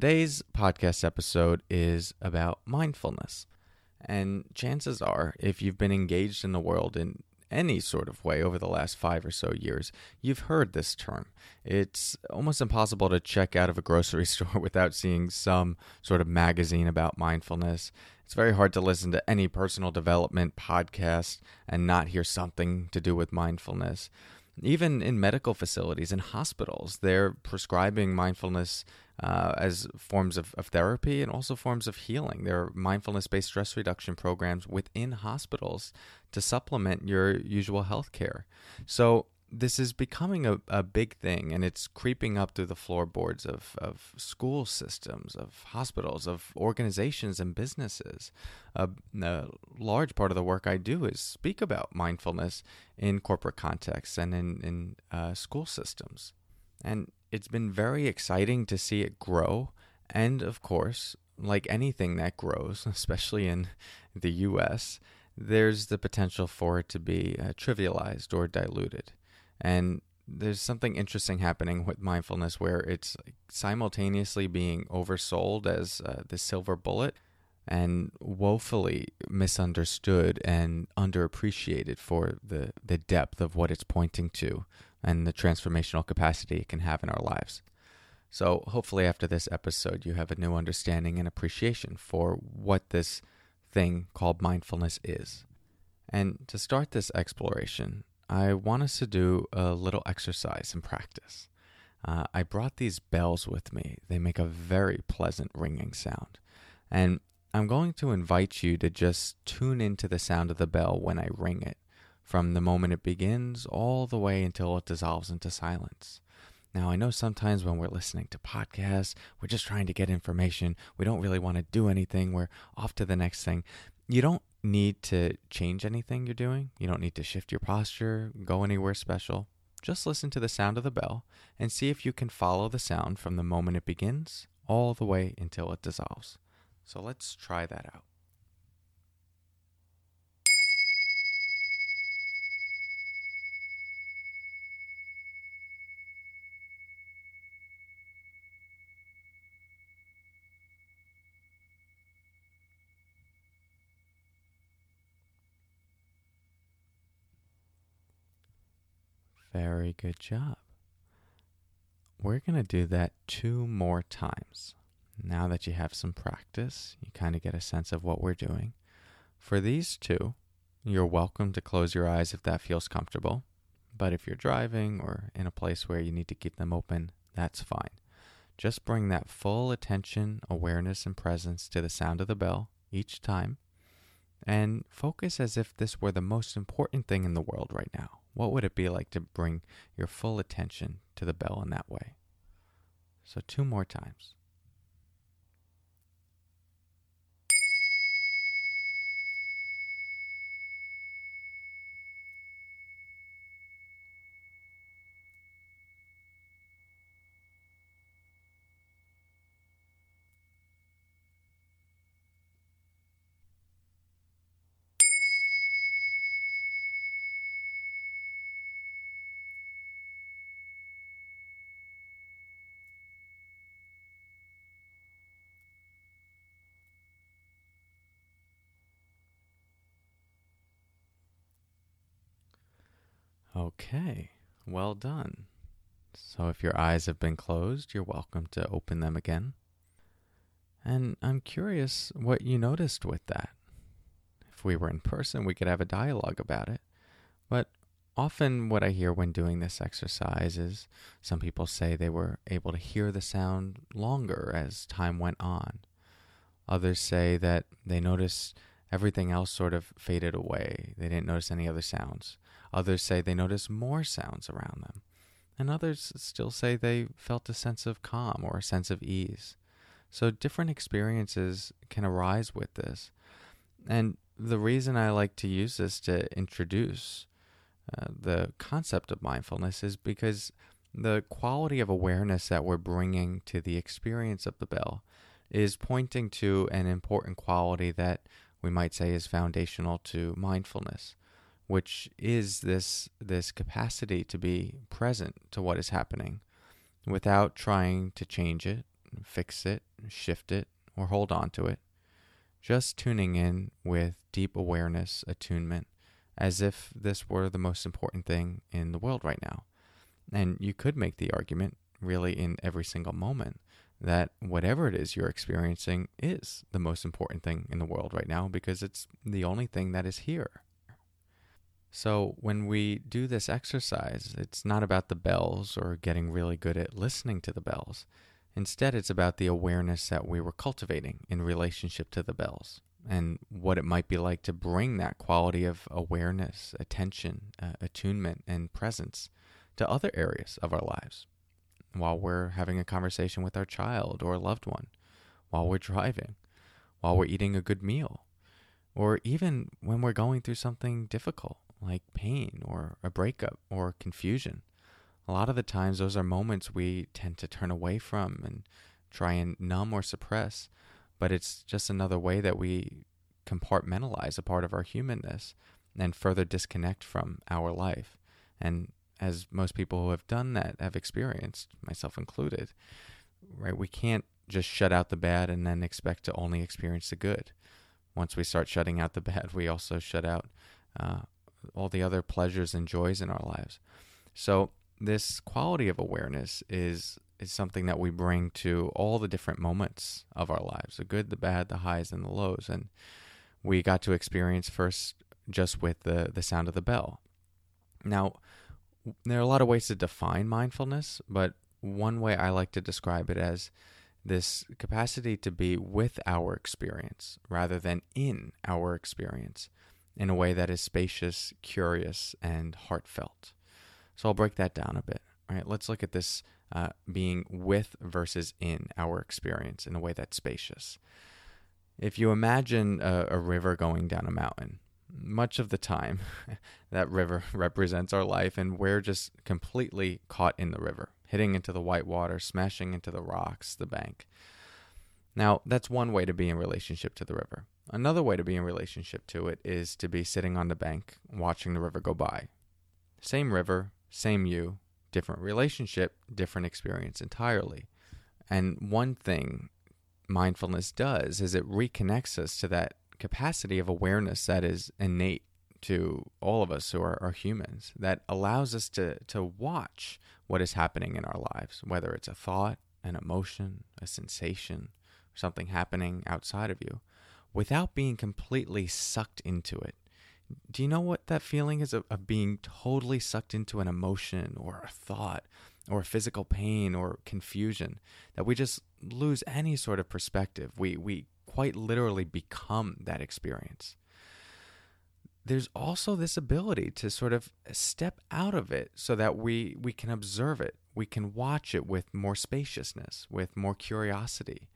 Today's podcast episode is about mindfulness. And chances are, if you've been engaged in the world in any sort of way over the last five or so years, you've heard this term. It's almost impossible to check out of a grocery store without seeing some sort of magazine about mindfulness. It's very hard to listen to any personal development podcast and not hear something to do with mindfulness. Even in medical facilities and hospitals, they're prescribing mindfulness uh, as forms of, of therapy and also forms of healing. There are mindfulness based stress reduction programs within hospitals to supplement your usual health care. So, this is becoming a, a big thing and it's creeping up through the floorboards of, of school systems, of hospitals, of organizations and businesses. A, a, large part of the work I do is speak about mindfulness in corporate contexts and in, in uh, school systems. And it's been very exciting to see it grow. And of course, like anything that grows, especially in the US, there's the potential for it to be uh, trivialized or diluted. And there's something interesting happening with mindfulness where it's simultaneously being oversold as uh, the silver bullet and woefully misunderstood and underappreciated for the, the depth of what it's pointing to and the transformational capacity it can have in our lives. So, hopefully, after this episode, you have a new understanding and appreciation for what this thing called mindfulness is. And to start this exploration, I want us to do a little exercise and practice. Uh, I brought these bells with me. They make a very pleasant ringing sound. And I'm going to invite you to just tune into the sound of the bell when I ring it from the moment it begins all the way until it dissolves into silence. Now, I know sometimes when we're listening to podcasts, we're just trying to get information. We don't really want to do anything. We're off to the next thing. You don't need to change anything you're doing. You don't need to shift your posture, go anywhere special. Just listen to the sound of the bell and see if you can follow the sound from the moment it begins all the way until it dissolves. So let's try that out. Very good job. We're going to do that two more times. Now that you have some practice, you kind of get a sense of what we're doing. For these two, you're welcome to close your eyes if that feels comfortable. But if you're driving or in a place where you need to keep them open, that's fine. Just bring that full attention, awareness, and presence to the sound of the bell each time and focus as if this were the most important thing in the world right now. What would it be like to bring your full attention to the bell in that way? So, two more times. Okay, well done. So if your eyes have been closed, you're welcome to open them again. And I'm curious what you noticed with that. If we were in person, we could have a dialogue about it. But often, what I hear when doing this exercise is some people say they were able to hear the sound longer as time went on. Others say that they noticed everything else sort of faded away. They didn't notice any other sounds. Others say they noticed more sounds around them. And others still say they felt a sense of calm or a sense of ease. So different experiences can arise with this. And the reason I like to use this to introduce uh, the concept of mindfulness is because the quality of awareness that we're bringing to the experience of the bell is pointing to an important quality that we might say is foundational to mindfulness which is this this capacity to be present to what is happening without trying to change it fix it, shift it, or hold on to it. Just tuning in with deep awareness, attunement, as if this were the most important thing in the world right now. And you could make the argument, really, in every single moment, that whatever it is you're experiencing is the most important thing in the world right now because it's the only thing that is here. So, when we do this exercise, it's not about the bells or getting really good at listening to the bells. Instead, it's about the awareness that we were cultivating in relationship to the bells and what it might be like to bring that quality of awareness, attention, uh, attunement, and presence to other areas of our lives while we're having a conversation with our child or loved one, while we're driving, while we're eating a good meal, or even when we're going through something difficult like pain or a breakup or confusion. A lot of the times, those are moments we tend to turn away from and try and numb or suppress, but it's just another way that we compartmentalize a part of our humanness and further disconnect from our life. And as most people who have done that have experienced, myself included, right, we can't just shut out the bad and then expect to only experience the good. Once we start shutting out the bad, we also shut out uh, all the other pleasures and joys in our lives. So this quality of awareness is is something that we bring to all the different moments of our lives, the good, the bad, the highs and the lows. And we got to experience first just with the the sound of the bell. Now, there are a lot of ways to define mindfulness, but one way I like to describe it as this capacity to be with our experience rather than in our experience in a way that is spacious, curious, and heartfelt. So I'll break that down a bit. All right, let's look at this uh, being with versus in our experience in a way that's spacious. If you imagine a, a river going down a mountain, much of the time that river represents our life, and we're just completely caught in the river, hitting into the white water, smashing into the rocks, the bank. Now, that's one way to be in relationship to the river. Another way to be in relationship to it is to be sitting on the bank watching the river go by. Same river, same you, different relationship, different experience entirely. And one thing mindfulness does is it reconnects us to that capacity of awareness that is innate to all of us who are, are, humans that allows us to, to watch what is happening in our lives, whether it's a thought, an emotion, a sensation, something happening outside of you without being completely sucked into it. Do you know what that feeling is of, of being totally sucked into an emotion or a thought or physical pain or confusion that we just lose any sort of perspective? We, we quite literally become that experience. There's also this ability to sort of step out of it so that we, we can observe it. We can watch it with more spaciousness, with more curiosity.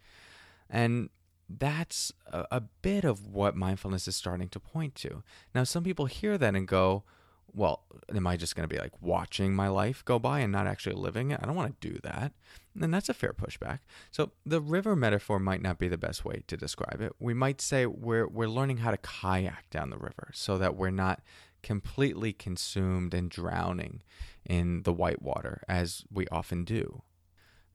And that's a, a, bit of what mindfulness is starting to point to. Now, some people hear that and go, well, am I just going to be like watching my life go by and not actually living it? I don't want to do that. And that's a fair pushback. So the river metaphor might not be the best way to describe it. We might say we're we're learning how to kayak down the river so that we're not completely consumed and drowning in the white water as we often do.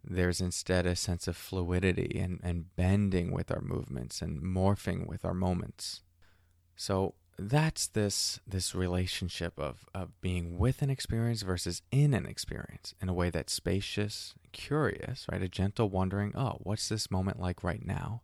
There's instead a sense of fluidity and, and bending with our movements and morphing with our moments. So that's this this relationship of, of being with an experience versus in an experience in a way that's spacious, curious, right? A gentle wondering, oh, what's this moment like right now?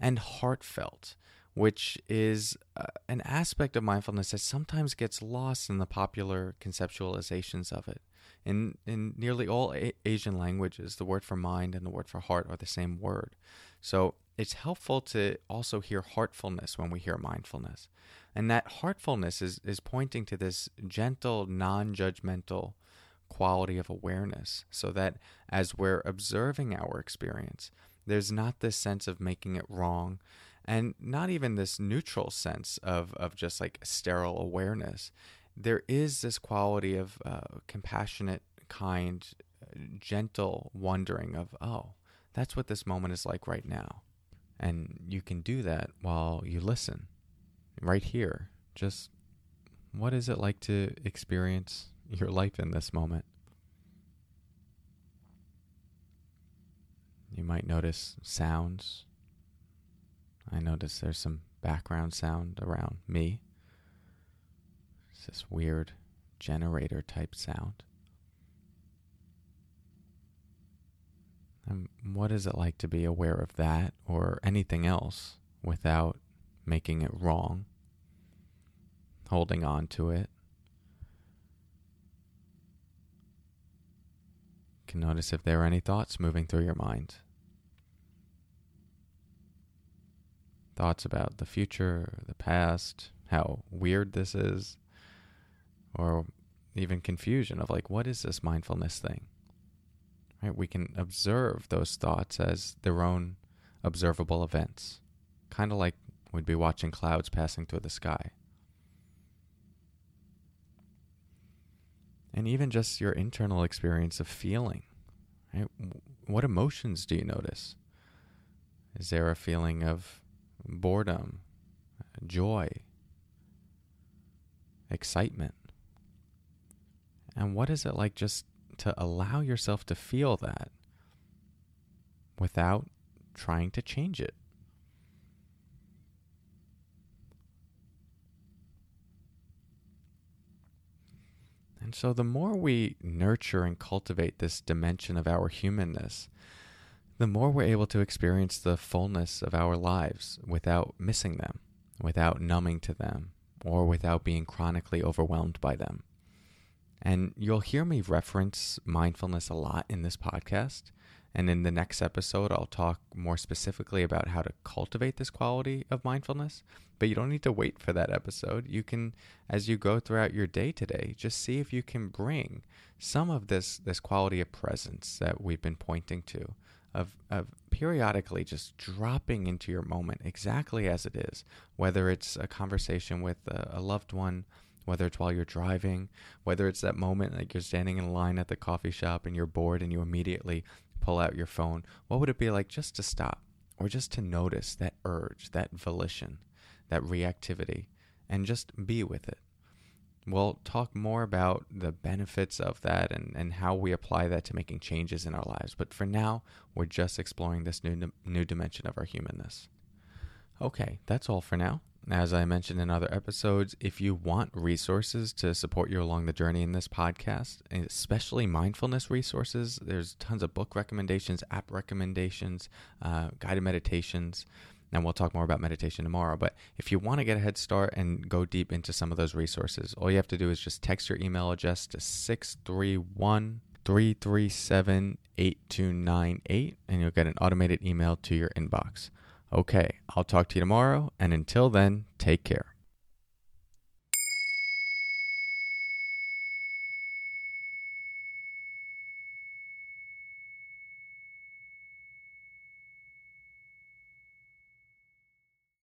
And heartfelt, which is uh, an aspect of mindfulness that sometimes gets lost in the popular conceptualizations of it. In, in nearly all a- Asian languages, the word for mind and the word for heart are the same word. So it's helpful to also hear heartfulness when we hear mindfulness. And that heartfulness is, is pointing to this gentle, non judgmental quality of awareness, so that as we're observing our experience, there's not this sense of making it wrong and not even this neutral sense of, of just like sterile awareness there is this quality of uh, compassionate, kind, gentle wondering of, oh, that's what this moment is like right now. And you can do that while you listen right here. Just what is it like to experience your life in this moment? You might notice sounds. I notice there's some background sound around me. It's this weird generator type sound. And what is it like to be aware of that or anything else without making it wrong? Holding on to it. You can notice if there are any thoughts moving through your mind. Thoughts about the future, the past, how weird this is, or even confusion of like, what is this mindfulness thing? Right? We can observe those thoughts as their own observable events, kind of like we'd be watching clouds passing through the sky. And even just your internal experience of feeling. Right? What emotions do you notice? Is there a feeling of boredom, joy, excitement? And what is it like just to allow yourself to feel that without trying to change it? And so, the more we nurture and cultivate this dimension of our humanness, the more we're able to experience the fullness of our lives without missing them, without numbing to them, or without being chronically overwhelmed by them. And you'll hear me reference mindfulness a lot in this podcast. And in the next episode, I'll talk more specifically about how to cultivate this quality of mindfulness. But you don't need to wait for that episode. You can, as you go throughout your day today, just see if you can bring some of this, this quality of presence that we've been pointing to, of, of periodically just dropping into your moment exactly as it is, whether it's a conversation with a, a loved one whether it's while you're driving, whether it's that moment like you're standing in line at the coffee shop and you're bored and you immediately pull out your phone. What would it be like just to stop or just to notice that urge, that volition, that reactivity, and just be with it? We'll talk more about the benefits of that and, and how we apply that to making changes in our lives. But for now, we're just exploring this new, new dimension of our humanness. Okay, that's all for now. As I mentioned in other episodes, if you want resources to support you along the journey in this podcast, especially mindfulness resources, there's tons of book recommendations, app recommendations, uh, guided meditations. And we'll talk more about meditation tomorrow. But if you want to get a head start and go deep into some of those resources, all you have to do is just text your email address to 631 337 8298, and you'll get an automated email to your inbox. Okay, I'll talk to you tomorrow, and until then, take care.